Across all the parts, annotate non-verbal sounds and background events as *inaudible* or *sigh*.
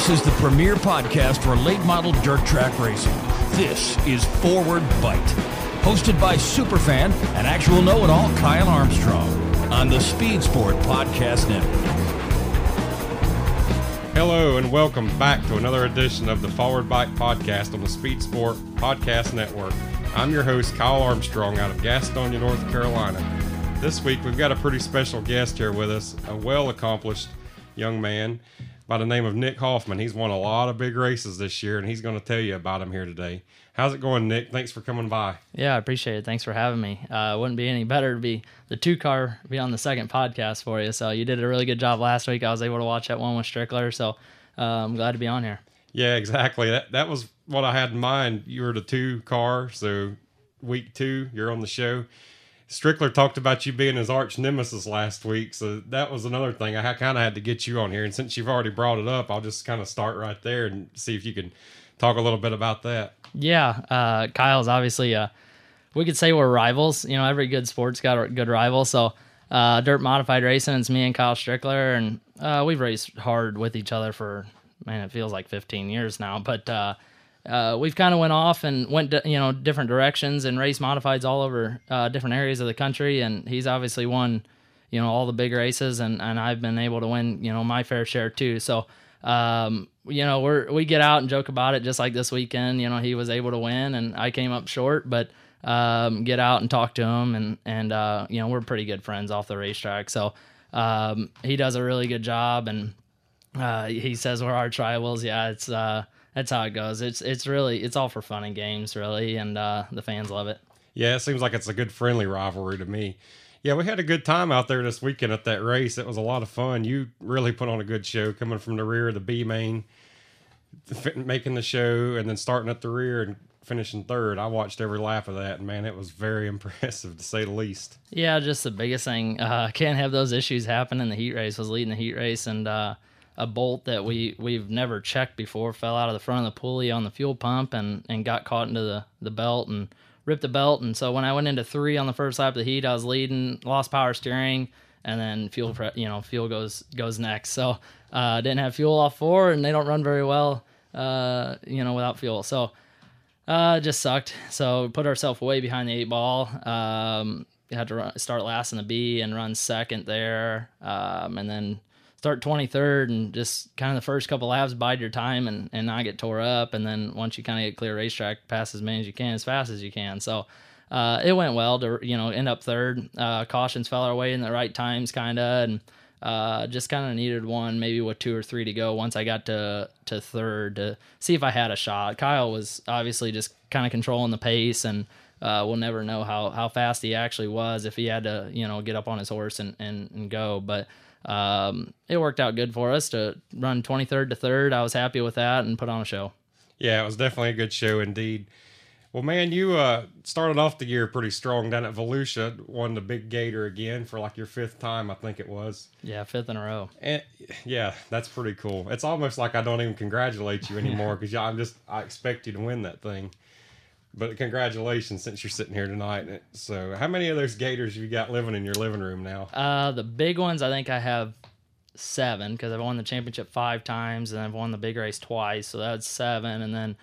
This is the premier podcast for late model dirt track racing. This is Forward Bite, hosted by superfan and actual know it all Kyle Armstrong on the Speed Sport Podcast Network. Hello and welcome back to another edition of the Forward Bite Podcast on the Speed Sport Podcast Network. I'm your host, Kyle Armstrong, out of Gastonia, North Carolina. This week we've got a pretty special guest here with us, a well accomplished young man by the name of Nick Hoffman. He's won a lot of big races this year, and he's going to tell you about him here today. How's it going, Nick? Thanks for coming by. Yeah, I appreciate it. Thanks for having me. Uh, wouldn't be any better to be the two car, be on the second podcast for you. So you did a really good job last week. I was able to watch that one with Strickler. So uh, I'm glad to be on here. Yeah, exactly. That that was what I had in mind. You were the two car, so week two, you're on the show. Strickler talked about you being his arch nemesis last week, so that was another thing. I kind of had to get you on here, and since you've already brought it up, I'll just kind of start right there and see if you can talk a little bit about that. Yeah, uh, Kyle's obviously. Uh, we could say we're rivals. You know, every good sport's got a good rival. So, uh, dirt modified racing, it's me and Kyle Strickler, and uh, we've raced hard with each other for man, it feels like 15 years now. But uh, we've kind of went off and went you know different directions and race modifieds all over uh, different areas of the country and he's obviously won you know all the big races and, and I've been able to win you know my fair share too. So um, you know we're we get out and joke about it just like this weekend you know he was able to win and I came up short but um, get out and talk to him and and uh, you know we're pretty good friends off the racetrack. So um, he does a really good job and uh, he says we're our rivals yeah it's uh that's how it goes. It's it's really it's all for fun and games, really, and uh, the fans love it. Yeah, it seems like it's a good friendly rivalry to me. Yeah, we had a good time out there this weekend at that race. It was a lot of fun. You really put on a good show, coming from the rear of the B main, making the show, and then starting at the rear and finishing third. I watched every lap of that, and man, it was very *laughs* impressive to say the least. Yeah, just the biggest thing. Uh, *laughs* can't have those issues happen in the heat race. Was leading the heat race, and uh, a bolt that we we've never checked before fell out of the front of the pulley on the fuel pump and and got caught into the the belt and ripped the belt. And so when I went into three on the first lap of the heat I was leading lost power steering and then fuel pre- you know fuel goes goes next. So uh, didn't have fuel off four and they don't run very well uh, you know without fuel. So uh, just sucked. So put ourselves way behind the eight ball. Um, had to run, start last in the B and run second there. Um, and then start 23rd and just kind of the first couple laps bide your time and, and not get tore up. And then once you kind of get clear racetrack, pass as many as you can, as fast as you can. So uh, it went well to, you know, end up third. Uh, cautions fell our way in the right times, kind of. And uh, just kind of needed one, maybe with two or three to go once I got to, to third to see if I had a shot. Kyle was obviously just kind of controlling the pace and uh, we'll never know how, how fast he actually was if he had to, you know, get up on his horse and, and, and go. But um, it worked out good for us to run 23rd to third. I was happy with that and put on a show. Yeah, it was definitely a good show indeed. Well, man, you uh, started off the year pretty strong down at Volusia, won the big gator again for like your fifth time, I think it was. Yeah, fifth in a row. And yeah, that's pretty cool. It's almost like I don't even congratulate you anymore because yeah. I'm just I expect you to win that thing. But congratulations, since you're sitting here tonight. So, how many of those gators you got living in your living room now? Uh, the big ones, I think I have seven because I've won the championship five times and I've won the big race twice, so that's seven. And then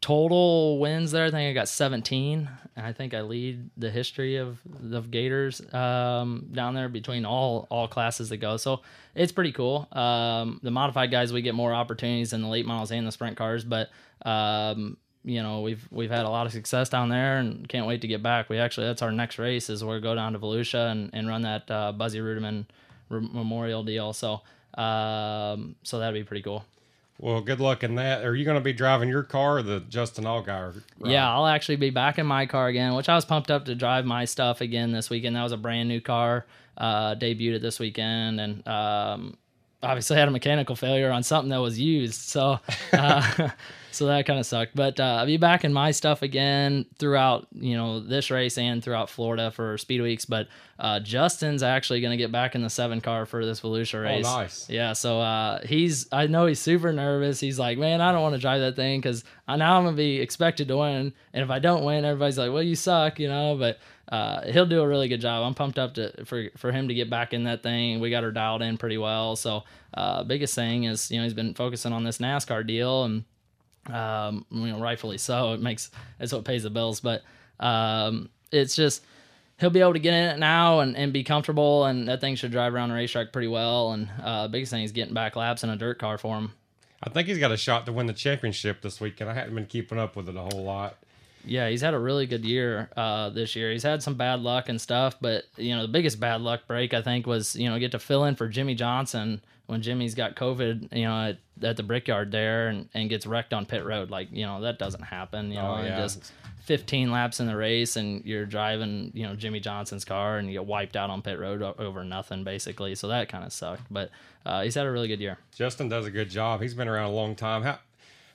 total wins there, I think I got 17. And I think I lead the history of the Gators um, down there between all all classes that go. So it's pretty cool. Um, the modified guys, we get more opportunities in the late models and the sprint cars, but um, you know we've we've had a lot of success down there and can't wait to get back. We actually that's our next race is we're go down to Volusia and, and run that uh, Buzzie Reutimann Memorial deal. So um, so that'd be pretty cool. Well, good luck in that. Are you going to be driving your car or the Justin Allgaier? Yeah, I'll actually be back in my car again, which I was pumped up to drive my stuff again this weekend. That was a brand new car, uh, debuted it this weekend, and um, obviously had a mechanical failure on something that was used. So *laughs* uh, *laughs* so that kind of sucked. But uh, I'll be back in my stuff again throughout, you know, this race and throughout Florida for Speed Weeks. But uh, Justin's actually going to get back in the seven car for this Volusia oh, race. Oh, nice. Yeah. So uh, he's, I know he's super nervous. He's like, man, I don't want to drive that thing because now I'm going to be expected to win. And if I don't win, everybody's like, well, you suck, you know. But uh, he'll do a really good job. I'm pumped up to for for him to get back in that thing. We got her dialed in pretty well. So uh, biggest thing is you know he's been focusing on this NASCAR deal and um, you know rightfully so. It makes it's what pays the bills, but um, it's just he'll be able to get in it now and, and be comfortable, and that thing should drive around the racetrack pretty well. And uh, biggest thing is getting back laps in a dirt car for him. I think he's got a shot to win the championship this weekend. I hadn't been keeping up with it a whole lot. Yeah, he's had a really good year uh, this year. He's had some bad luck and stuff, but you know the biggest bad luck break I think was you know get to fill in for Jimmie Johnson when Jimmie's got COVID, you know, at, at the Brickyard there and, and gets wrecked on pit road. Like you know that doesn't happen. You know, Oh, yeah. just 15 laps in the race and you're driving you know Jimmie Johnson's car and you get wiped out on pit road over nothing basically. So that kind of sucked, but uh, he's had a really good year. Justin does a good job. He's been around a long time. How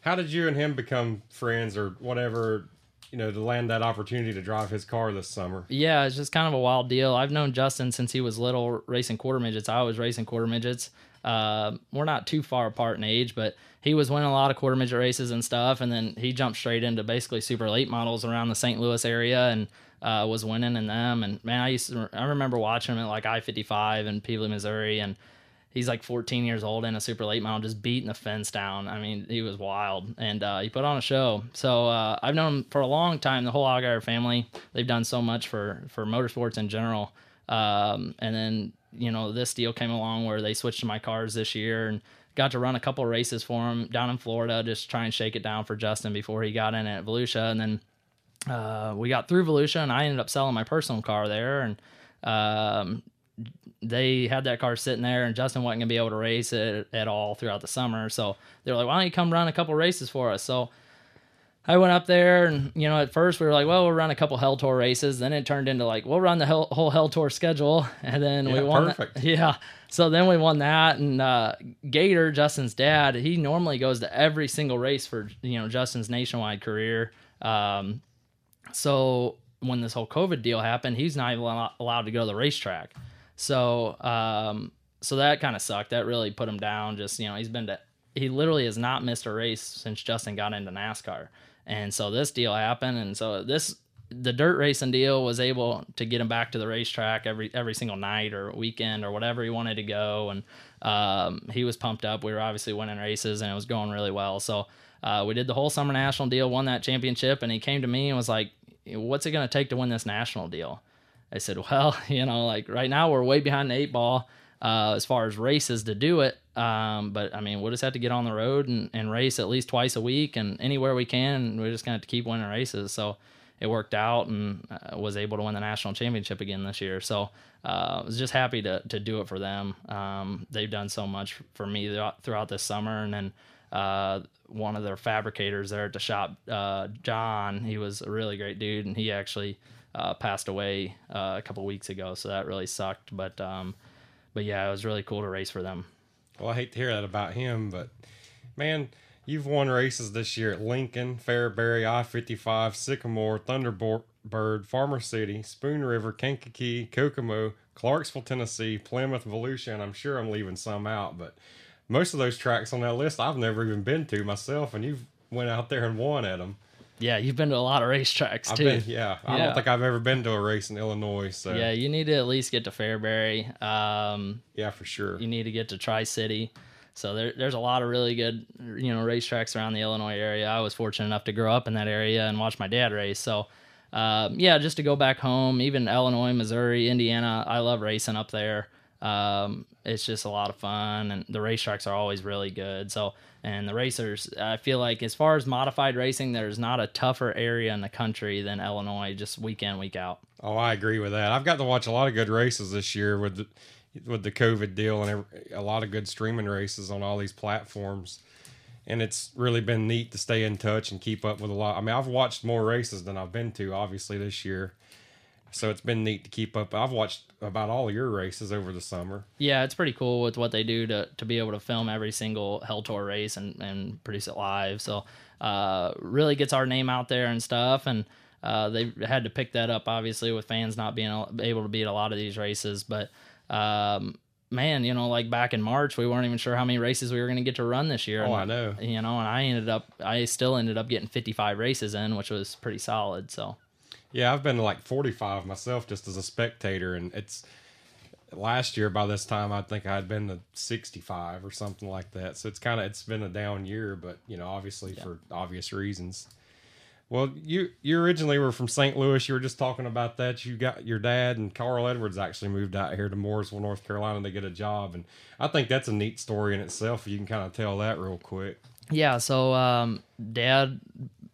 how did you and him become friends or whatever? You know, to land that opportunity to drive his car this summer. Yeah, it's just kind of a wild deal. I've known Justin since he was little, racing quarter midgets. I was racing quarter midgets. Uh, we're not too far apart in age, but he was winning a lot of quarter midget races and stuff. And then he jumped straight into basically super late models around the St. Louis area and uh, was winning in them. And man, I used to, I remember watching him at like I 55 in Pevely, Missouri. And he's like 14 years old in a super late model, just beating the fence down. I mean, he was wild, and uh, he put on a show. So uh, I've known him for a long time. The whole Allgaier family, they've done so much for for motorsports in general. Um, and then you know this deal came along where they switched to my cars this year and got to run a couple races for him down in Florida, just try and shake it down for Justin before he got in at Volusia, and then uh, we got through Volusia, and I ended up selling my personal car there, and um, they had that car sitting there, and Justin wasn't gonna be able to race it at all throughout the summer. So they were like, "Why don't you come run a couple races for us?" So I went up there, and you know, at first we were like, "Well, we'll run a couple Hell Tour races." Then it turned into like, "We'll run the hell, whole Hell Tour schedule," *laughs* and then we Yeah, won. that- perfect. *laughs* yeah. So then we won that, and uh, Gator, Justin's dad, he normally goes to every single race for you know Justin's nationwide career. Um, so when this whole COVID deal happened, he's not even allowed to go to the racetrack. So um, so that kind of sucked. That really put him down. Just you know, he's been to he literally has not missed a race since Justin got into NASCAR. And so this deal happened, and so this the dirt racing deal was able to get him back to the racetrack every every single night or weekend or whatever he wanted to go, and um, he was pumped up. We were obviously winning races, and it was going really well. So uh, we did the whole summer national deal, won that championship, and he came to me and was like, "What's it going to take to win this national deal?" I said, "Well, *laughs* you know, like right now we're way behind the eight ball uh, as far as races to do it. Um, but I mean, we'll just have to get on the road and, and race at least twice a week and anywhere we can. We're just have to keep winning races. So it worked out and uh, was able to win the national championship again this year. So uh, I was just happy to to do it for them. Um, they've done so much for me throughout, throughout this summer, and then. Uh, one of their fabricators there at the shop, uh, John, he was a really great dude, and he actually uh, passed away uh, a couple weeks ago, so that really sucked. But um, but yeah, it was really cool to race for them. Well, I hate to hear that about him, but man, you've won races this year at Lincoln, Fairbury, I 55, Sycamore, Thunderbird, Farmer City, Spoon River, Kankakee, Kokomo, Clarksville, Tennessee, Plymouth, Volusia, and I'm sure I'm leaving some out, but most of those tracks on that list I've never even been to myself, and you've went out there and won at them. Yeah, you've been to a lot of racetracks too. been, yeah, I Yeah. don't think I've ever been to a race in Illinois, so Yeah, you need to at least get to Fairbury. Um, yeah, for sure. you need to get to Tri City. So there, there's a lot of really good, you know, racetracks around the Illinois area. I was fortunate enough to grow up in that area and watch my dad race. So, um, yeah, just to go back home, even Illinois, Missouri, Indiana, I love racing up there. Um, it's just a lot of fun, and the racetracks are always really good. So, and the racers, I feel like as far as modified racing, there's not a tougher area in the country than Illinois, just week in, week out. Oh, I agree with that. I've got to watch a lot of good races this year with the with the COVID deal and a lot of good streaming races on all these platforms. And it's really been neat to stay in touch and keep up with a lot. I mean, I've watched more races than I've been to, obviously, this year. So it's been neat to keep up. I've watched about all your races over the summer. Yeah, it's pretty cool with what they do to, to be able to film every single Hell Tour race and, and produce it live. So, uh, really gets our name out there and stuff. And uh, they had to pick that up, obviously, with fans not being able to be at a lot of these races. But, um, man, you know, like back in March, we weren't even sure how many races we were going to get to run this year. Oh, And, I know. You know, and I ended up, I still ended up getting 55 races in, which was pretty solid. So, Yeah, I've been like 45 myself just as a spectator, and it's last year by this time I think I had been to 65 or something like that. So it's kind of it's been a down year, but you know, obviously for obvious reasons. Well, you you originally were from St. Louis. You were just talking about that. You got your dad and Carl Edwards actually moved out here to Mooresville, North Carolina to get a job, and I think that's a neat story in itself. You can kind of tell that real quick. Yeah, so um, dad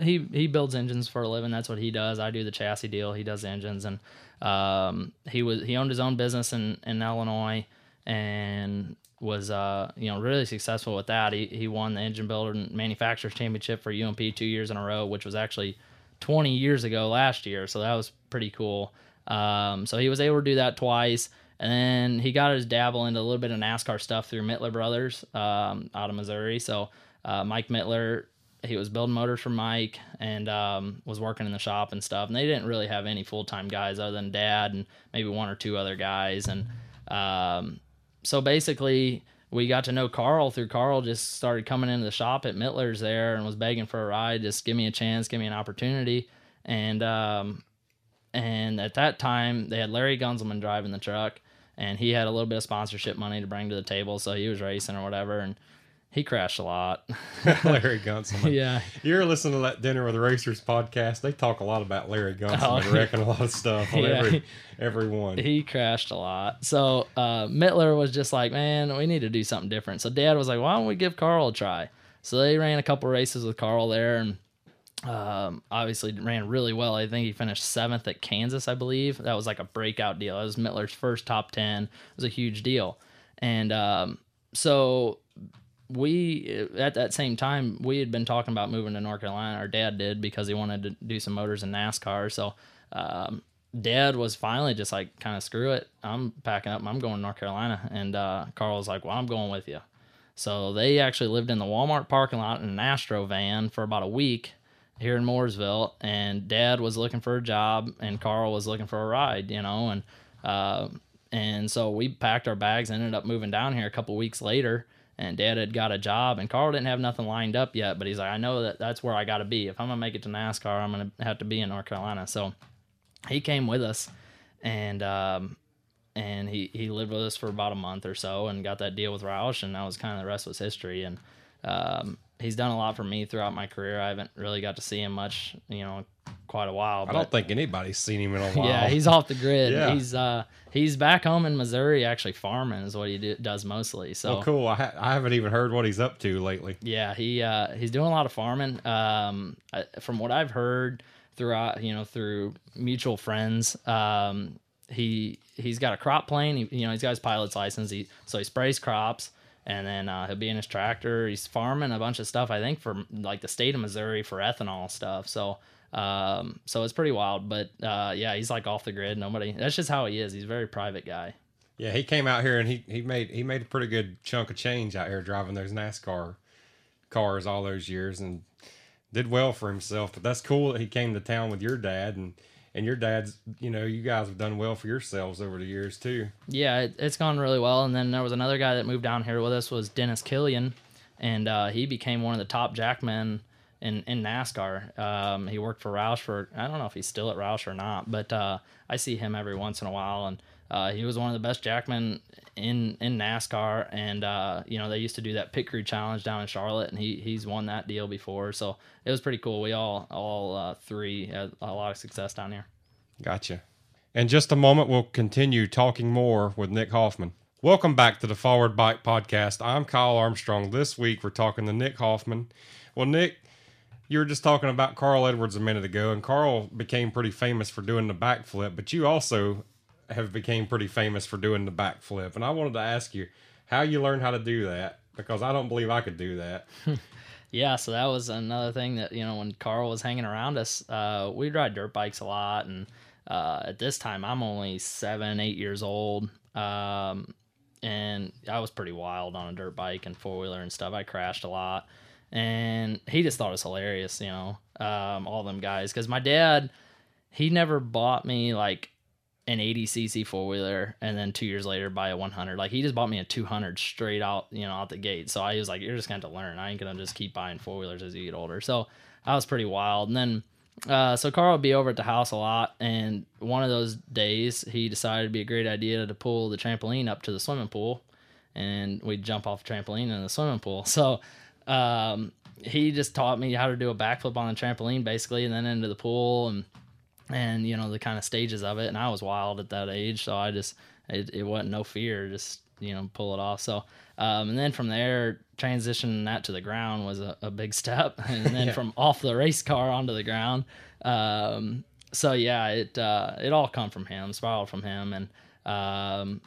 he he builds engines for a living. That's what he does. I do the chassis deal. He does engines, and um, he was he owned his own business in in Illinois and was uh you know really successful with that. He he won the engine builder and manufacturers championship for UMP two years in a row, which was actually 20 years ago last year. So that was pretty cool. Um, so he was able to do that twice. And then he got his dabble into a little bit of NASCAR stuff through Mittler Brothers um, out of Missouri. So uh, Mike Mittler, he was building motors for Mike and um, was working in the shop and stuff. And they didn't really have any full time guys other than dad and maybe one or two other guys. And um, so basically, we got to know Carl through Carl just started coming into the shop at Mittler's there and was begging for a ride. Just give me a chance, give me an opportunity. And um, and at that time, they had Larry Gunselman driving the truck, and he had a little bit of sponsorship money to bring to the table, so he was racing or whatever. And he crashed a lot. *laughs* Larry Gunselman. *laughs* yeah, You're listening to that Dinner with Racers podcast. They talk a lot about Larry Gunselman Oh, wrecking a lot of stuff on *laughs* Yeah. every every one. he crashed a lot. So uh, Mittler was just like, man, we need to do something different. So Dad was like, why don't we give Carl a try? So they ran a couple races with Carl there, and um, obviously ran really well. I think he finished seventh at Kansas, I believe. That was like a breakout deal. It was Mittler's first top ten. It was a huge deal, and um, so we at that same time we had been talking about moving to North Carolina. Our dad did because he wanted to do some motors in NASCAR. So um, dad was finally just like kind of screw it. I'm packing up. I'm going to North Carolina. And uh, Carl was like, well, I'm going with you. So they actually lived in the Walmart parking lot in an Astro van for about a week here in Mooresville. And dad was looking for a job and Carl was looking for a ride, you know, and, uh, and so we packed our bags and ended up moving down here a couple weeks later. And dad had got a job, and Carl didn't have nothing lined up yet. But he's like, I know that that's where I got to be. If I'm gonna make it to NASCAR, I'm gonna have to be in North Carolina. So he came with us, and um, and he he lived with us for about a month or so, and got that deal with Roush, and that was kind of the rest was history. And um, he's done a lot for me throughout my career. I haven't really got to see him much, you know, quite a while. I don't think anybody's seen him in a *laughs* while. yeah, he's off the grid. *laughs* Yeah. He's uh he's back home in Missouri, actually farming is what he do, does mostly. So well, cool. I, ha- I haven't even heard what he's up to lately. yeah, he uh, he's doing a lot of farming. Um, I, from what I've heard throughout, you know, through mutual friends, um, he he's got a crop plane. He, you know, he's got his pilot's license. He so he sprays crops, and then uh, he'll be in his tractor. He's farming a bunch of stuff. I think for like the state of Missouri for ethanol stuff. So. Um, so it's pretty wild, but uh, yeah, he's like off the grid. Nobody. That's just how he is. He's a very private guy. Yeah, he came out here and he, he made he made a pretty good chunk of change out here driving those NASCAR cars all those years and did well for himself. But that's cool that he came to town with your dad and and your dad's you know you guys have done well for yourselves over the years too. Yeah, it, it's gone really well. And then there was another guy that moved down here with us was Dennis Killian, and uh, he became one of the top jackmen in in NASCAR. Um, he worked for Roush for I don't know if he's still at Roush or not, but uh, I see him every once in a while, and uh, he was one of the best jackmen in in NASCAR. And uh, you know they used to do that pit crew challenge down in Charlotte, and he he's won that deal before, so it was pretty cool. We all all uh, three had a lot of success down here. Gotcha. In just a moment, we'll continue talking more with Nick Hoffman. Welcome back to the Forward Bite Podcast. I'm Kyle Armstrong. This week, we're talking to Nick Hoffman. Well, Nick, you were just talking about Carl Edwards a minute ago, and Carl became pretty famous for doing the backflip, but you also have became pretty famous for doing the backflip. And I wanted to ask you how you learned how to do that because I don't believe I could do that. *laughs* Yeah, so that was another thing that you know when Carl was hanging around us, uh, we'd ride dirt bikes a lot, and uh, at this time I'm only seven, eight years old, um, and I was pretty wild on a dirt bike and four wheeler and stuff. I crashed a lot, and he just thought it was hilarious, you know, um, all them guys, because my dad, he never bought me like an 80cc four wheeler and then two years later buy a 100 like he just bought me a 200 straight out you know out the gate. So i was like you're just gonna learn. I ain't gonna just keep buying four wheelers as you get older. So i was pretty wild. And then uh, so Carl would be over at the house a lot, and one of those days he decided it'd be a great idea to pull the trampoline up to the swimming pool, and we'd jump off the trampoline in the swimming pool. *laughs* So um, he just taught me how to do a backflip on the trampoline, basically, and then into the pool. And and you know the kind of stages of it. And I was wild at that age, so I just it, it wasn't no fear, just you know pull it off. So um, and then from there, transitioning that to the ground was a, a big *laughs* step, and then Yeah. from off the race car onto the ground. Um, so yeah, it uh, it all come from him, spiraled from him, and um,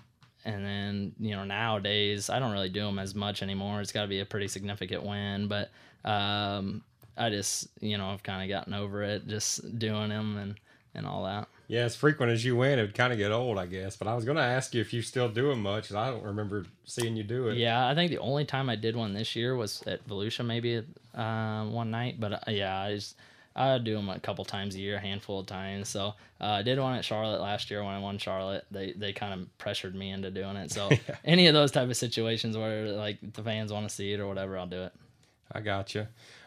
and then you know nowadays I don't really do them as much anymore. It's got to be a pretty significant win, but um, I just you know I've kind of gotten over it, just doing them and and all that. Yeah, as frequent as you went, it would kind of get old, I guess. But I was going to ask you if you still do them much, 'cause I don't remember seeing you do it. Yeah, I think the only time I did one this year was at Volusia, maybe uh, one night. But uh, yeah, I just I do them a couple times a year, a handful of times. So uh, I did one at Charlotte last year when I won Charlotte. They they kind of pressured me into doing it. So *laughs* any of those type of situations where like the fans want to see it or whatever, I'll do it. I got you.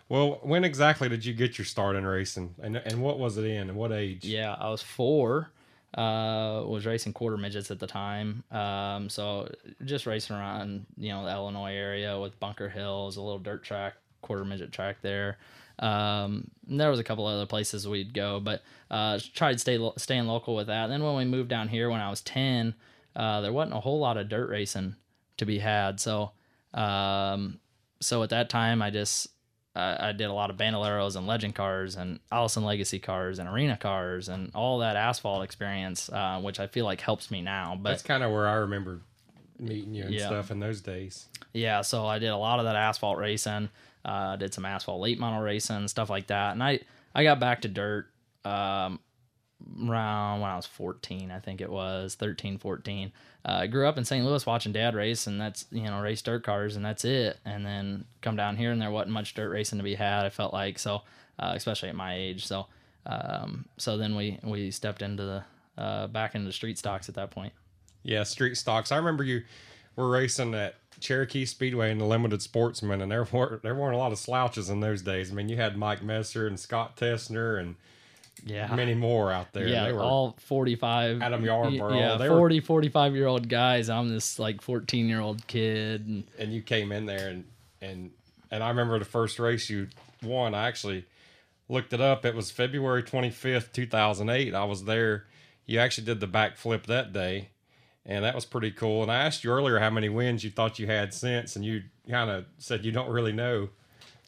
Well, when exactly did you get your start in racing, and and what was it in, and what age? Yeah, I was four. Uh, was racing quarter midgets at the time. Um, so just racing around, you know, the Illinois area with Bunker Hills, a little dirt track, quarter midget track there. Um, and there was a couple other places we'd go, but uh, tried stay lo- staying local with that. then when we moved down here when I was ten, uh, there wasn't a whole lot of dirt racing to be had. So, um, so at that time, I just I, I did a lot of Bandoleros and Legend cars and Allison Legacy cars and Arena cars and all that asphalt experience, uh, which I feel like helps me now. But That's kind of where I remember meeting you and Yeah. stuff in those days. yeah, so I did a lot of that asphalt racing. Uh, did some asphalt late model racing, stuff like that. And I I got back to dirt um, around when I was 14, I think it was 13, 14. Uh, I grew up in St. Louis watching dad race, and that's you know race dirt cars, and that's it. And then come down here, and there wasn't much dirt racing to be had. I felt like so, uh, especially at my age. So, um, so then we we stepped into the uh, back into street stocks at that point. Yeah, street stocks. I remember you were racing at Cherokee Speedway in the Limited Sportsman, and there weren't there weren't a lot of slouches in those days. I mean, you had Mike Messer and Scott Tessner and Yeah, many more out there. yeah, they were all 45 Adam Yarborough. yeah they were 40 45 year old guys i'm this like 14 year old kid and and you came in there and and and I remember the first race you won. I actually looked it up. It was February twenty fifth, two thousand eight. I was there. You actually did the backflip that day, and that was pretty cool. And I asked you earlier how many wins you thought you had since, and you kind of said you don't really know.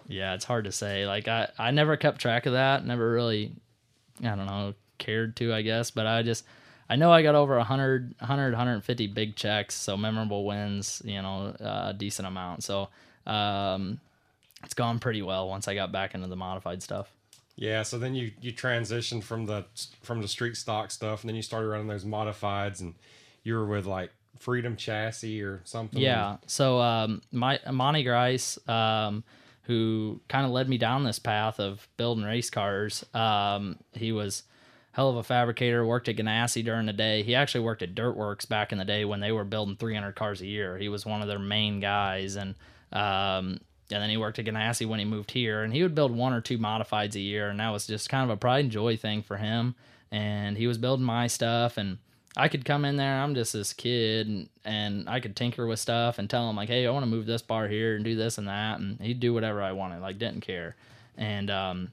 yeah it's hard to say like i i never kept track of that never really i don't know cared to i guess but i just i know i got over 100 100 150 big checks so memorable wins you know a decent amount so um it's gone pretty well once i got back into the modified stuff Yeah, so then you you transitioned from the from the street stock stuff, and then you started running those modifieds, and you were with like Freedom Chassis or something. Yeah. So um, my Monty Grice, um, who kind of led me down this path of building race cars. Um, he was hell of a fabricator. Worked at Ganassi during the day. He actually worked at Dirtworks back in the day when they were building 300 cars a year. He was one of their main guys, and um, and then he worked at Ganassi when he moved here. And he would build one or two modifieds a year, and that was just kind of a pride and joy thing for him. And he was building my stuff and I could come in there. I'm just this kid, and, and I could tinker with stuff and tell him like, "Hey, I want to move this bar here and do this and that," and he'd do whatever I wanted. Like, didn't care. And um,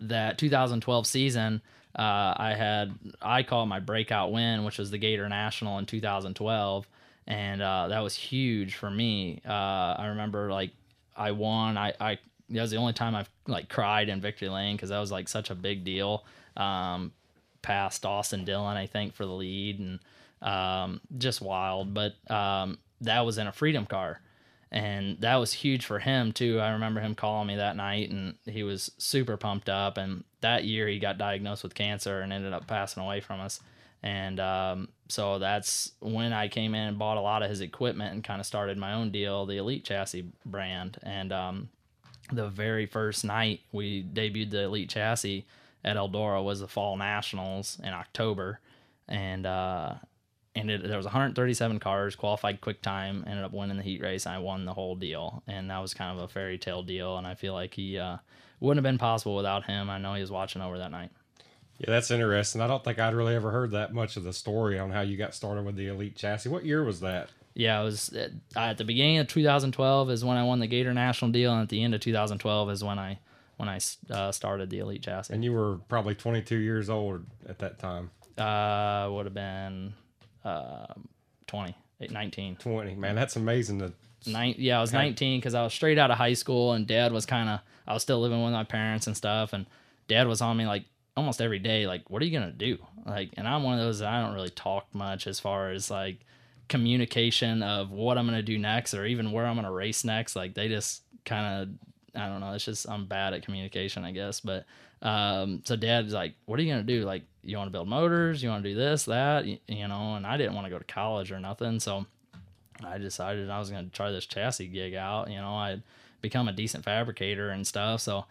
that 2012 season, uh, I had I call my breakout win, which was the Gator National in 2012, and uh, that was huge for me. Uh, I remember like I won. I I that was the only time I've like cried in victory lane because that was like such a big deal. Um, past Austin Dillon, I think, for the lead, and um, just wild. But um, that was in a Freedom car, and that was huge for him too. I remember him calling me that night, and he was super pumped up. And that year, he got diagnosed with cancer and ended up passing away from us. And um, so that's when I came in and bought a lot of his equipment and kind of started my own deal, the Elite Chassis brand. And um, the very first night we debuted the Elite Chassis at Eldora was the Fall Nationals in October, and uh, ended there was 137 cars qualified quick time ended up winning the heat race and i won the whole deal and that was kind of a fairy tale deal and i feel like he uh, wouldn't have been possible without him i know he was watching over that night Yeah, that's interesting. I don't think I'd really ever heard that much of the story on how you got started with the Elite chassis. What year was that? yeah it was at, at the beginning of 2012 is when i won the gator national deal and at the end of 2012 is when i when i uh, started the elite chassis And you were probably 22 years old at that time. uh would have been uh 20 19 20. Man, that's amazing. To, Nine, yeah, I was 19 because I was straight out of high school, and dad was kind of, I was still living with my parents and stuff, and dad was on me like almost every day, like, what are you gonna do? Like, and I'm one of those that I don't really talk much as far as like communication of what I'm gonna do next or even where I'm gonna race next. Like, they just kind of, I don't know, it's just I'm bad at communication, I guess. But um, so dad's like, what are you gonna do? Like, you want to build motors? You want to do this, that, you, you know? And I didn't want to go to college or nothing, so. I decided I was going to try this chassis gig out. You know, I'd become a decent fabricator and stuff. So,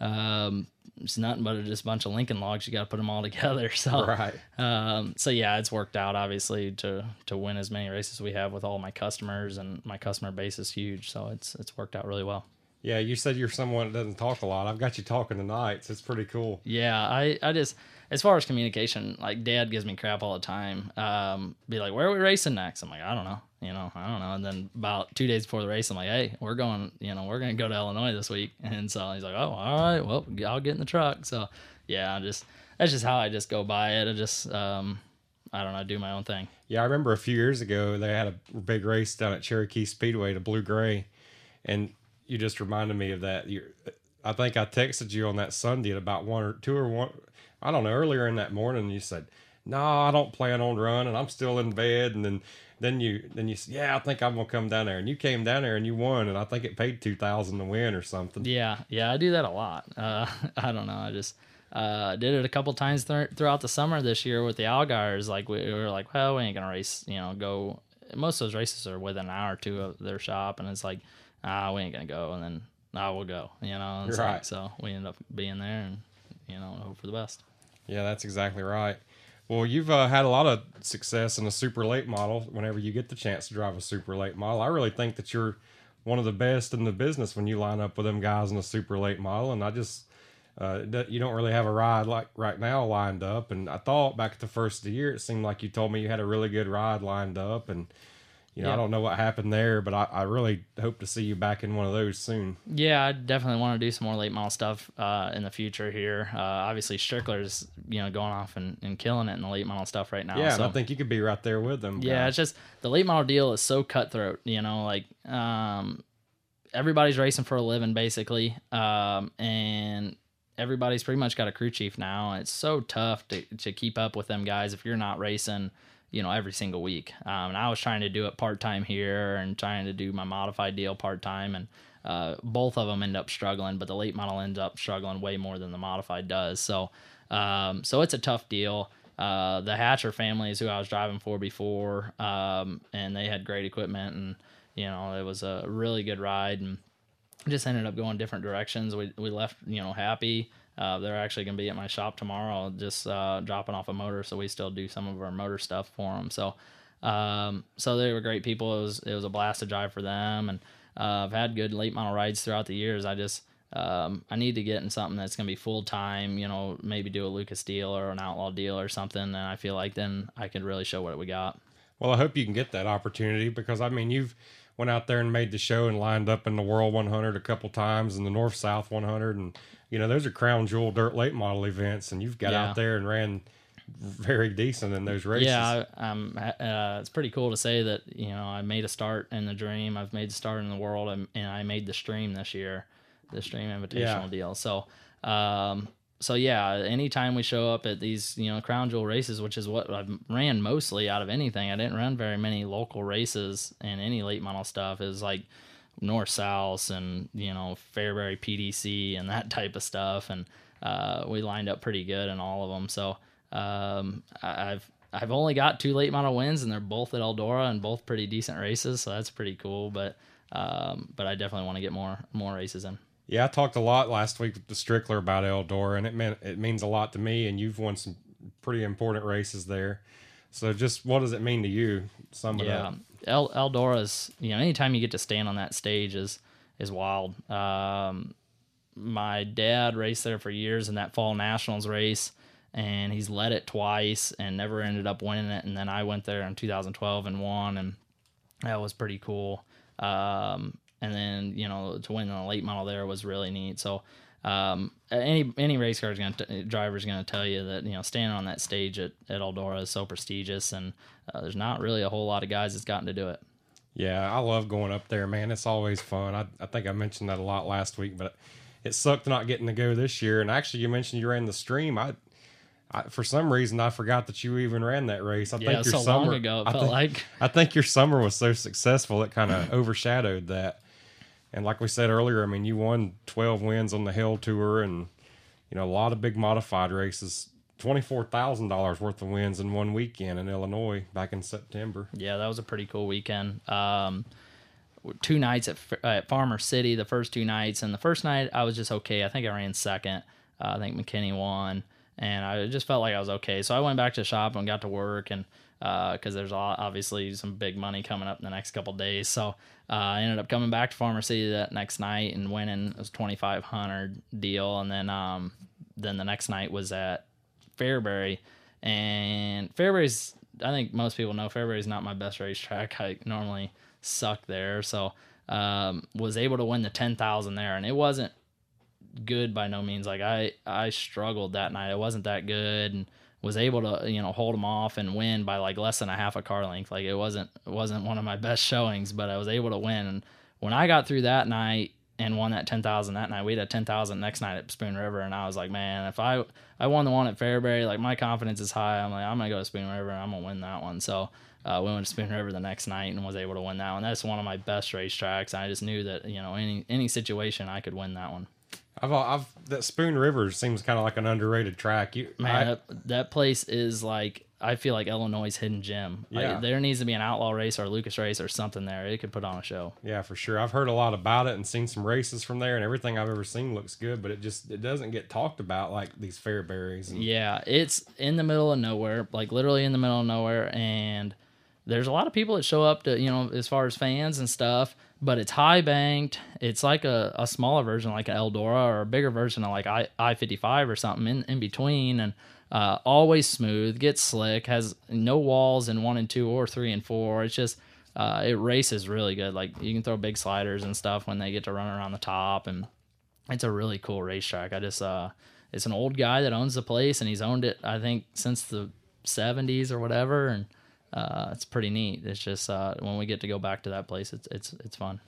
um, it's nothing but just a bunch of Lincoln logs. You got to put them all *laughs* together. So, right. um, so yeah, it's worked out obviously to to win as many races we have with all my customers, and my customer base is huge. So it's it's worked out really well. Yeah, you said you're someone that doesn't talk a lot. I've got you talking tonight, so it's pretty cool. Yeah, I, I just as far as communication, like dad gives me crap all the time. Um, be like, where are we racing next? I'm like, I don't know, you know, I don't know. And then about two days before the race, I'm like, hey, we're going, you know, we're gonna go to Illinois this week. *laughs* And so he's like, oh, all right, well, I'll get in the truck. So yeah, I just that's just how I just go by it. I just um, I don't know, do my own thing. Yeah, I remember a few years ago they had a big race down at Cherokee Speedway to Blue Gray, and you just reminded me of that. You, I think I texted you on that Sunday at about one or two or one. I don't know earlier in that morning. You said, "No, I don't plan on running. I'm still in bed." And then then you then you said, "Yeah, I think I'm gonna come down there." And you came down there and you won, and I think it paid two thousand to win or something. Yeah, yeah, I do that a lot. Uh, *laughs* I don't know. I just uh, did it a couple times th- throughout the summer this year with the Allgaiers. Like we, we were like, well, we ain't gonna race. You know, go. Most of those races are within an hour or two of their shop, and it's like, ah, we ain't gonna go. And then ah, we'll go. You know, Right. like, so we end up being there, and you know, hope for the best. Yeah, that's exactly right. Well, you've uh, had a lot of success in a super late model. Whenever you get the chance to drive a super late model, I really think that you're one of the best in the business when you line up with them guys in a super late model. And I just, uh, you don't really have a ride like right now lined up. And I thought back at the first of the year, it seemed like you told me you had a really good ride lined up. And you know, I don't know what happened there, but I, I really hope to see you back in one of those soon. Yeah, I definitely want to do some more late model stuff uh, in the future here. Uh, obviously, Strickler's you know going off and, and killing it in the late model stuff right now. Yeah, so. I think you could be right there with them. Yeah, guys. it's just the late model deal is so cutthroat. You know, like um, everybody's racing for a living basically, um, and everybody's pretty much got a crew chief now. It's so tough to to keep up with them guys if you're not racing. You know, every single week. Um, and I was trying to do it part time here and trying to do my modified deal part time, and uh, both of them end up struggling. But the late model ends up struggling way more than the modified does. So, um, so it's a tough deal. Uh, the Hatcher family is who I was driving for before, um, and they had great equipment, and you know it was a really good ride, and just ended up going different directions. We we left you know happy. Uh, they're actually gonna be at my shop tomorrow, just uh, dropping off a motor, so we still do some of our motor stuff for them. So, um, so they were great people. It was it was a blast to drive for them, and uh, I've had good late model rides throughout the years. I just um, I need to get in something that's gonna be full time. You know, maybe do a Lucas deal or an Outlaw deal or something, and I feel like then I could really show what we got. Well, I hope you can get that opportunity because I mean you've went out there and made the show and lined up in the World 100 a couple times and the North South 100 and you know those are crown jewel dirt late model events and you've got Yeah. out there and ran very decent in those races. Yeah, I, I'm. Uh, it's pretty cool to say that you know I made a start in the dream. I've made a start in the world, and, and I made the stream this year, the stream invitational Yeah. deal. So, um, so yeah, anytime we show up at these you know crown jewel races, which is what I've ran mostly out of anything. I didn't run very many local races and any late model stuff. Is like north south and you know fairbury pdc and that *laughs* type of stuff and uh, we lined up pretty good in all of them so um, i've i've only got two late model wins and they're both at eldora and both pretty decent races so that's pretty cool but um, but i definitely want to get more more races in Yeah, I talked a lot last week with the Strickler about Eldora, and it meant it means a lot to me. And you've won some pretty important races there. So just what does it mean to you? Some of Yeah, that. El Eldora's. You know, anytime you get to stand on that stage is is wild. Um, my dad raced there for years in that fall nationals race, and he's led it twice and never ended up winning it. And then I went there in 2012 and won, and that was pretty cool. Um, and then you know to win the late model there was really neat. So um, any any race car is gonna t- driver's gonna tell you that you know standing on that stage at, at Eldora is so prestigious, and uh, there's not really a whole lot of guys that's gotten to do it. Yeah, I love going up there, man. It's always fun. I, I think I mentioned that a lot last week, but it sucked not getting to go this year. And actually, you mentioned you ran the stream. I, I for some reason, I forgot that you even ran that race. I Yeah, think your so summer, long ago it I think, like. I think your summer was so successful it kind of overshadowed that. And like we said earlier, I mean, you won 12 wins on the Hell Tour, and you know a lot of big modified races. Twenty-four thousand dollars worth of wins in one weekend in Illinois back in September. Yeah, that was a pretty cool weekend. Um, two nights at, at Farmer City, the first two nights, and the first night I was just okay. I think I ran second. Uh, I think McKinney won, and I just felt like I was okay. So I went back to the shop and got to work, and because there's obviously some big money coming up in the next couple days, so uh, I ended up coming back to Farmer City that next night and winning. It was twenty five hundred deal, and then um, then the next night was at Fairbury, and Fairbury's. I think most people know Fairbury's not my best racetrack. I normally suck there, so um, was able to win the ten thousand there, and it wasn't good by no means. Like I I struggled that night. It wasn't that good, and was able to you know hold them off and win by like less than a half a car length. Like it wasn't it wasn't one of my *laughs* best showings, but I was able to win. And when I got through that night and won that ten thousand that night, we had a ten thousand next night at Spoon River, and I was like, man, if I I won the one at Fairbury, like my confidence is high. I'm like I'm gonna go to Spoon River and I'm gonna win that one. So. Uh, we went to Spoon River the next night and was able to win that one. That's one of my best racetracks. I just knew that you know any any situation I could win that one. I've, I've that Spoon River seems kind of like an underrated track. You, Man, I- that, that place is like I feel like Illinois' hidden gem. Like, Yeah. there needs to be an outlaw race or Lucas race or something there. It could put on a show. yeah, for sure. I've heard a lot about it and seen some races from there, and everything I've ever seen looks good. But it just it doesn't get talked about like these Fairburys. And, Yeah, it's in the middle of nowhere, like literally in the middle of nowhere, and there's a lot of people that show up to you know as far as fans and stuff. But it's high banked. It's like a, a smaller version, like an Eldora, or a bigger version of like I I fifty five or something in, in between, and uh, always smooth, gets slick, has no walls in one and two or three and four. It's just uh, it races really good. Like you can throw big sliders and stuff when they get to run around the top, and it's a really cool racetrack. I just uh it's an old guy that owns the place and he's owned it I think since the 70s or whatever and uh it's pretty neat. It's just uh when we get to go back to that place it's it's it's fun.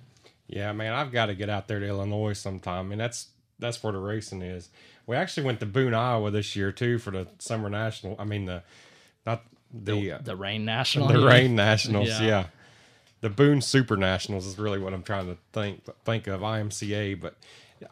yeah, man, I've got to get out there to Illinois sometime, and that's that's where the racing is. We actually went to Boone, Iowa this year too for the summer national. I mean the not the uh, The Rain National. the. Rain Nationals, *laughs* Yeah. yeah. The Boone Super Nationals is really what I'm trying to think think of IMCA. But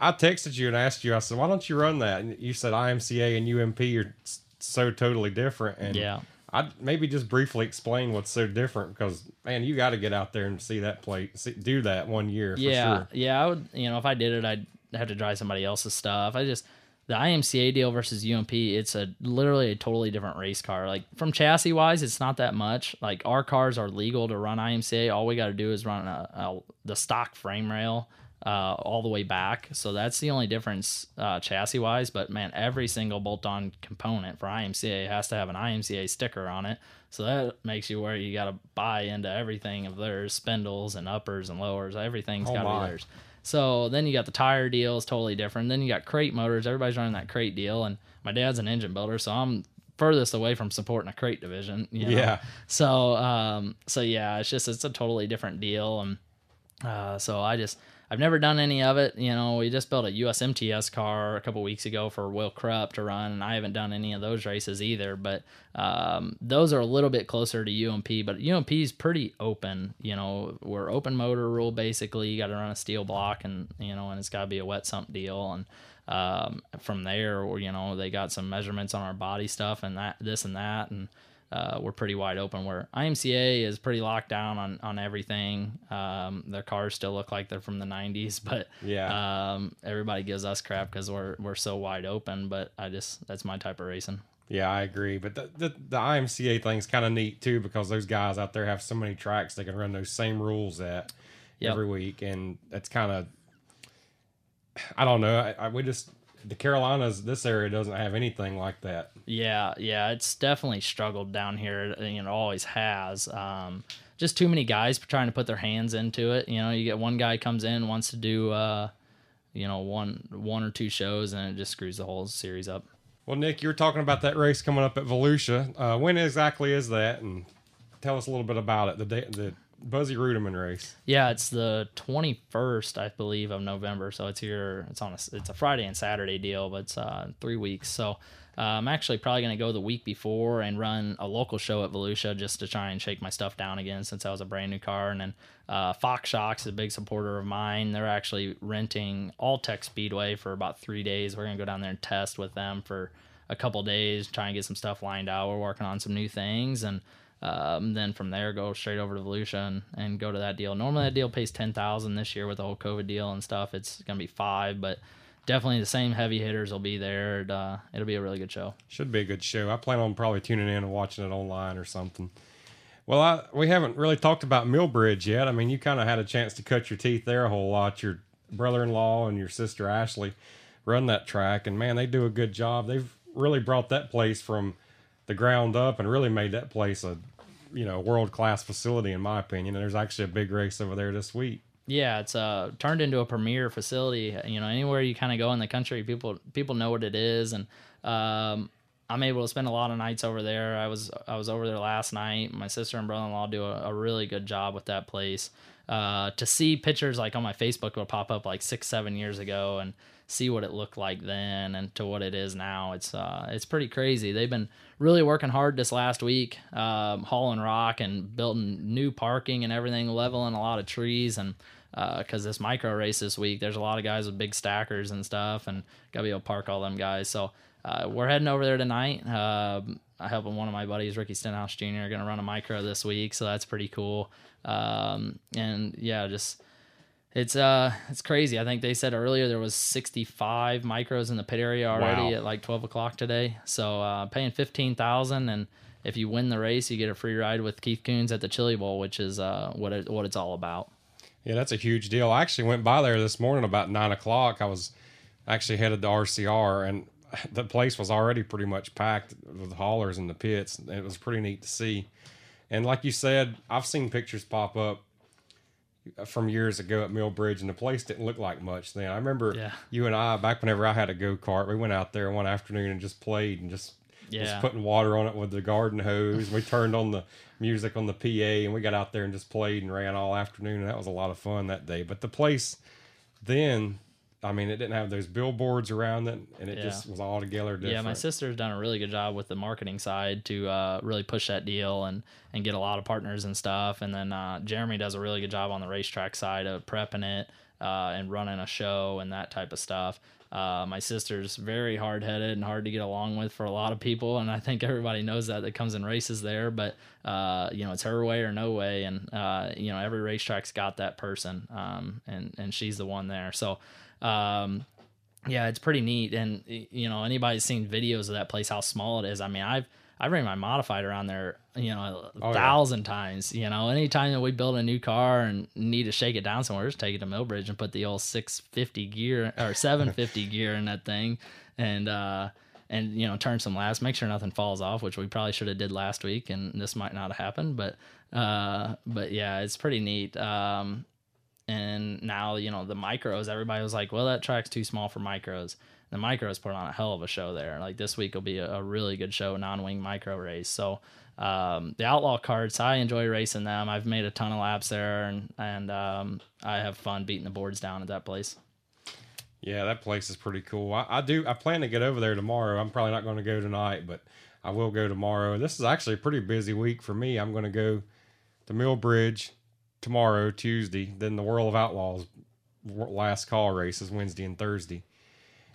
I texted you and asked you. I said, "Why don't you run that?" And you said IMCA and UMP are so totally different. And Yeah. I'd maybe just briefly explain what's so different because man, you got to get out there and see that play, see, do that one year. For yeah, sure. yeah. I would, you know, if I did it, I'd have to drive somebody else's stuff. I just the IMCA deal versus UMP. It's a literally a totally different race car. Like from chassis wise, it's not that much. Like our cars are legal to run IMCA. All we got to do is run a, a, the stock frame rail. Uh, all the way back, so that's the only difference uh, chassis wise. But man, every single bolt-on component for IMCA has to have an IMCA sticker on it, so that makes you where you got to buy into everything of theirs, spindles and uppers and lowers. Everything's Oh got to be theirs. So then you got the tire deal is totally different. Then you got crate motors. Everybody's running that crate deal, and my dad's an engine builder, so I'm furthest away from supporting a crate division. You know? Yeah. So um, so yeah, it's just it's a totally different deal, and uh, so I just I've never done any of it. You know, we just built a USMTS car a couple weeks ago for Will Krupp to run, and I haven't done any of those races either. But um, those are a little bit closer to UMP, but UMP is pretty open. You know, we're open motor rule basically. You got to run a steel block, and you know, and it's got to be a wet sump deal, and um, from there, or you know, they got some measurements on our body stuff and that, this and that, and uh, we're pretty wide open. Where IMCA is pretty locked down on on everything. Um, their cars still look like they're from the '90s, *laughs* but Yeah. um, everybody gives us crap because we're we're so wide open. But I just that's my type of racing. Yeah, I agree. But the the, the IMCA thing's kind of neat too because those guys out there have so many tracks they can run those same rules at Yep. every week, and it's kind of I don't know. I, I we just the Carolinas this area doesn't have anything like that. Yeah, yeah, it's definitely struggled down here. You know, always has. Um, just too many guys trying to put their hands into it. You know, you get one guy comes in wants to do, uh, you know, one one or two shows, and it just screws the whole series up. Well, Nick, you were talking about that race coming up at Volusia. Uh, when exactly is that? And tell us a little bit about it. The day, the Buzzie Reutimann race. Yeah, it's the 21st, I believe, of November. So it's here. It's on a it's a Friday and Saturday deal, but it's uh, three weeks. So uh, I'm actually probably gonna go the week before and run a local show at Volusia just to try and shake my stuff down again since I was a brand new car. And then uh, Fox Shocks is a big supporter of mine. They're actually renting All Tech Speedway for about three days. We're gonna go down there and test with them for a couple days, try and get some stuff lined out. We're working on some new things and um, then from there go straight over to Volusia and, go to that deal. Normally that deal pays ten thousand this year with the whole COVID deal and stuff. It's gonna be five, but definitely the same heavy hitters will be there. And, uh, it'll be a really good show. Should be a good show. I plan on probably tuning in and watching it online or something. Well, I, we haven't really talked about Millbridge yet. I mean, you kind of had a chance to cut your teeth there a whole lot. Your brother-in-law and your sister Ashley run that track, and man, they do a good job. They've really brought that place from the ground up and really made that place a you know world class facility in my opinion. And there's actually a big race over there this week. Yeah, it's uh turned into a premier facility. You know, anywhere you kind of go in the country, people people know what it is, and um, I'm able to spend a lot of nights over there. I was I was over there last night. My sister and brother in law do a, a really good job with that place. Uh, to see pictures like on my Facebook will pop up like six seven years ago and see what it looked like then and to what it is now. It's uh it's pretty crazy. They've been really working hard this last week, um, hauling rock and building new parking and everything, leveling a lot of trees and because this micro race this week, there's a lot of guys with big stackers and stuff, and gotta be able to park all them guys. So uh, we're heading over there tonight. Uh, I help one of my buddies, Ricky Stenhouse Jr., gonna run a micro this week, so that's pretty cool. Um, and yeah, just it's uh it's crazy. I think they said earlier there was 65 micros in the pit area already Wow. at like 12 o'clock today. So uh, paying 15,000 and if you win the race, you get a free ride with Keith Kunz at the Chili Bowl, which is uh what it, what it's all about. Yeah, that's a huge deal. I actually went by there this morning about nine o'clock. I was actually headed to RCR, and *laughs* the place was already pretty much packed with haulers in the pits. It was pretty neat to see. And like you said, I've seen pictures pop up from years ago at Millbridge, and the place didn't look like much then. I remember Yeah. you and I back whenever I had a go kart, we went out there one afternoon and just played and just was Yeah. putting water on it with the garden hose. We turned on the music on the PA and we got out there and just played and ran all afternoon. And that was a lot of fun that day. But the place then, I mean, it didn't have those billboards around it and it Yeah. just was all together different. Yeah, my sister's done a really good job with the marketing side to uh, really push that deal and and get a lot of partners and stuff. And then uh, Jeremy does a really good job on the racetrack side of prepping it uh, and running a show and that type of stuff. Uh, my sister's very hard headed and hard to get along with for a lot of people, and I think everybody knows that that comes in races there. But uh, you know, it's her way or no way, and uh, you know, every racetrack's got that person, um, and and she's the one there. So. Um, yeah, it's pretty neat, and you know anybody's seen videos of that place, how small it is. I mean, I've I've ran my modified around there, you know, a Oh, yeah. thousand times. You know, anytime that we build a new car and need to shake it down somewhere, just take it to Millbridge and put the old six fifty gear or seven fifty *laughs* gear in that thing, and uh, and you know turn some laps, make sure nothing falls off, which we probably should have did last week, and this might not have happened, but uh, but yeah, it's pretty neat. Um, and now you know the micros everybody was like well that track's too small for micros the micros put on a hell of a show there like this week will be a, a really good show non-wing micro race so um, the outlaw carts i enjoy racing them i've made a ton of laps there and and um, i have fun beating the boards down at that place Yeah, that place is pretty cool. I, I do. I plan to get over there tomorrow. I'm probably not going to go tonight, but I will go tomorrow. This is actually a pretty busy week for me. I'm going to go to Millbridge tomorrow, Tuesday. Then the World of Outlaws last call race is Wednesday and Thursday,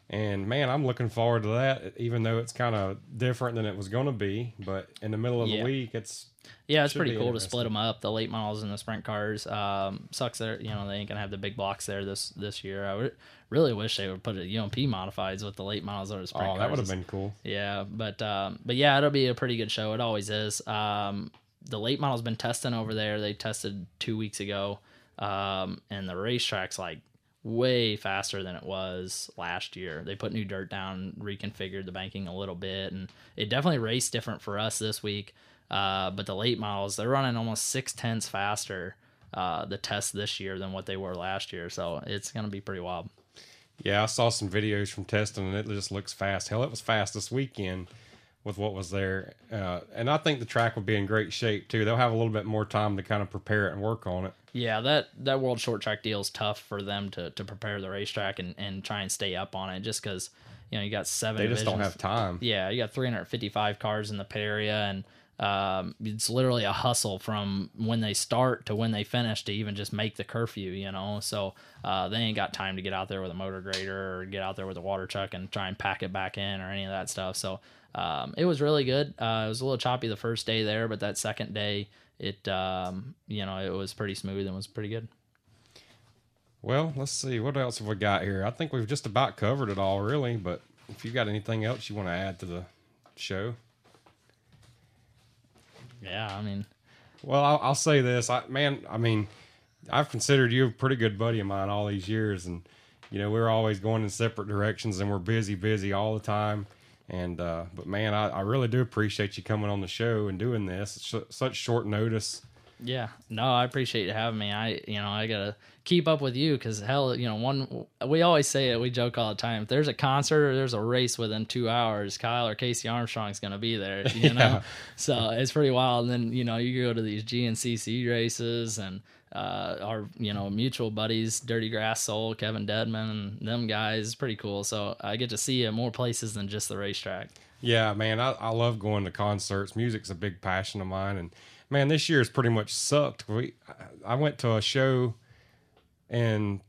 And man, I'm looking forward to that, even though it's kind of different than it was going to be. But in the middle of Yeah. the week, it's Yeah, it's pretty cool to split them up. The late models and the sprint cars. Um, sucks that you know they ain't gonna have the big blocks there this this year. I would really wish they would put it UMP modifieds with the late models or the sprint oh, cars. that would have been cool. Yeah, but um, but yeah, it'll be a pretty good show. It always is. Um, the late model's been testing over there. They tested two weeks ago, um, and the racetrack's like way faster than it was last year. They put new dirt down, reconfigured the banking a little bit, and it definitely raced different for us this week. Uh, but the late models, they're running almost six tenths faster uh, the test this year than what they were last year. So it's gonna be pretty wild. Yeah, I saw some videos from testing, and it just looks fast. Hell, it was fast this weekend with what was there. Uh, and I think the track will be in great shape too. They'll have a little bit more time to kind of prepare it and work on it. Yeah, that that world short track deal is tough for them to to prepare the racetrack and and try and stay up on it just because you know you got seven. They just don't have time. Yeah, you got 355 cars in the pit area, and um, it's literally a hustle from when they start to when they finish to even just make the curfew. You know, so uh, they ain't got time to get out there with a motor grader or get out there with a water truck and try and pack it back in or any of that stuff. So um, it was really good. Uh, it was a little choppy the first day there, but that second day, it um, you know it was pretty smooth and was pretty good. Well, let's see what else have we got here. I think we've just about covered it all, really. But if you got anything else you want to add to the show, Yeah, I mean, well, I'll, I'll say this, I, man. I mean, I've considered you a pretty good buddy of mine all these years, and you know we're always going in separate directions, and we're busy, busy all the time. And uh, but man, I, I really do appreciate you coming on the show and doing this. It's su- such short notice. Yeah, no, I appreciate you having me. I, you know, I gotta keep up with you because hell, you know, one we always say it. We joke all the time. If there's a concert or there's a race within two hours, Kyle or Casey Armstrong's gonna be there. *laughs* You know, Yeah. so it's pretty wild. And then you know, you go to these GNCC races and uh, our you know mutual buddies, Dirty Grass Soul, Kevin Deadman, and them guys. Pretty cool. So I get to see you more places than just the racetrack. Yeah, man, I, I love going to concerts. Music's a big passion of mine, and man, this year year's pretty much sucked. We I went to a show in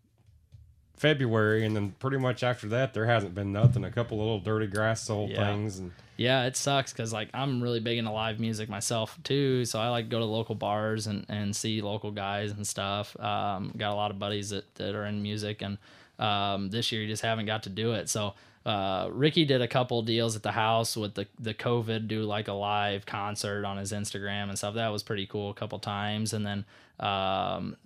February, and then pretty much after that, there hasn't been nothing. A couple of little dirty grass soul Yeah. things, and Yeah, it sucks because like I'm really big into live music myself too, so I like to go to local bars and, and see local guys and stuff. Um, got a lot of buddies that, that are in music, and um, this year you just haven't got to do it. So uh, Ricky did a couple deals at the house with the the COVID, do like a live concert on his Instagram and stuff. That was pretty cool a couple times, and then um,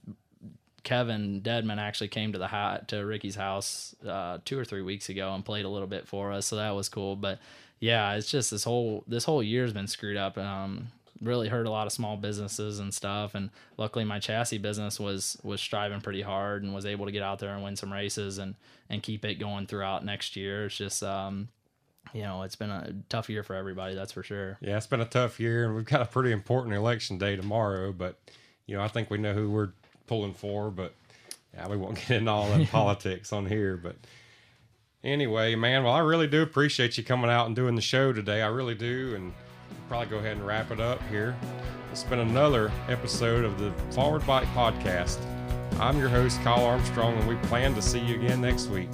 Kevin Deadman actually came to the hat to Ricky's house uh, two or three weeks ago and played a little bit for us, so that was cool. But yeah, it's just this whole this whole year's been screwed up. Um, really hurt a lot of small businesses and stuff. And luckily, my chassis business was was striving pretty hard and was able to get out there and win some races and and keep it going throughout next year. It's just um, you know, it's been a tough year for everybody, that's for sure. yeah, it's been a tough year, and we've got a pretty important election day tomorrow. But you know, I think we know who we're pulling for, but yeah, we won't *laughs* get into all that *laughs* politics on here. But anyway, man, well, I really do appreciate you coming out and doing the show today. I really do, and we'll probably go ahead and wrap it up here. It's been another episode of the Forward Bite Podcast. I'm your host, Kyle Armstrong, and we plan to see you again next week.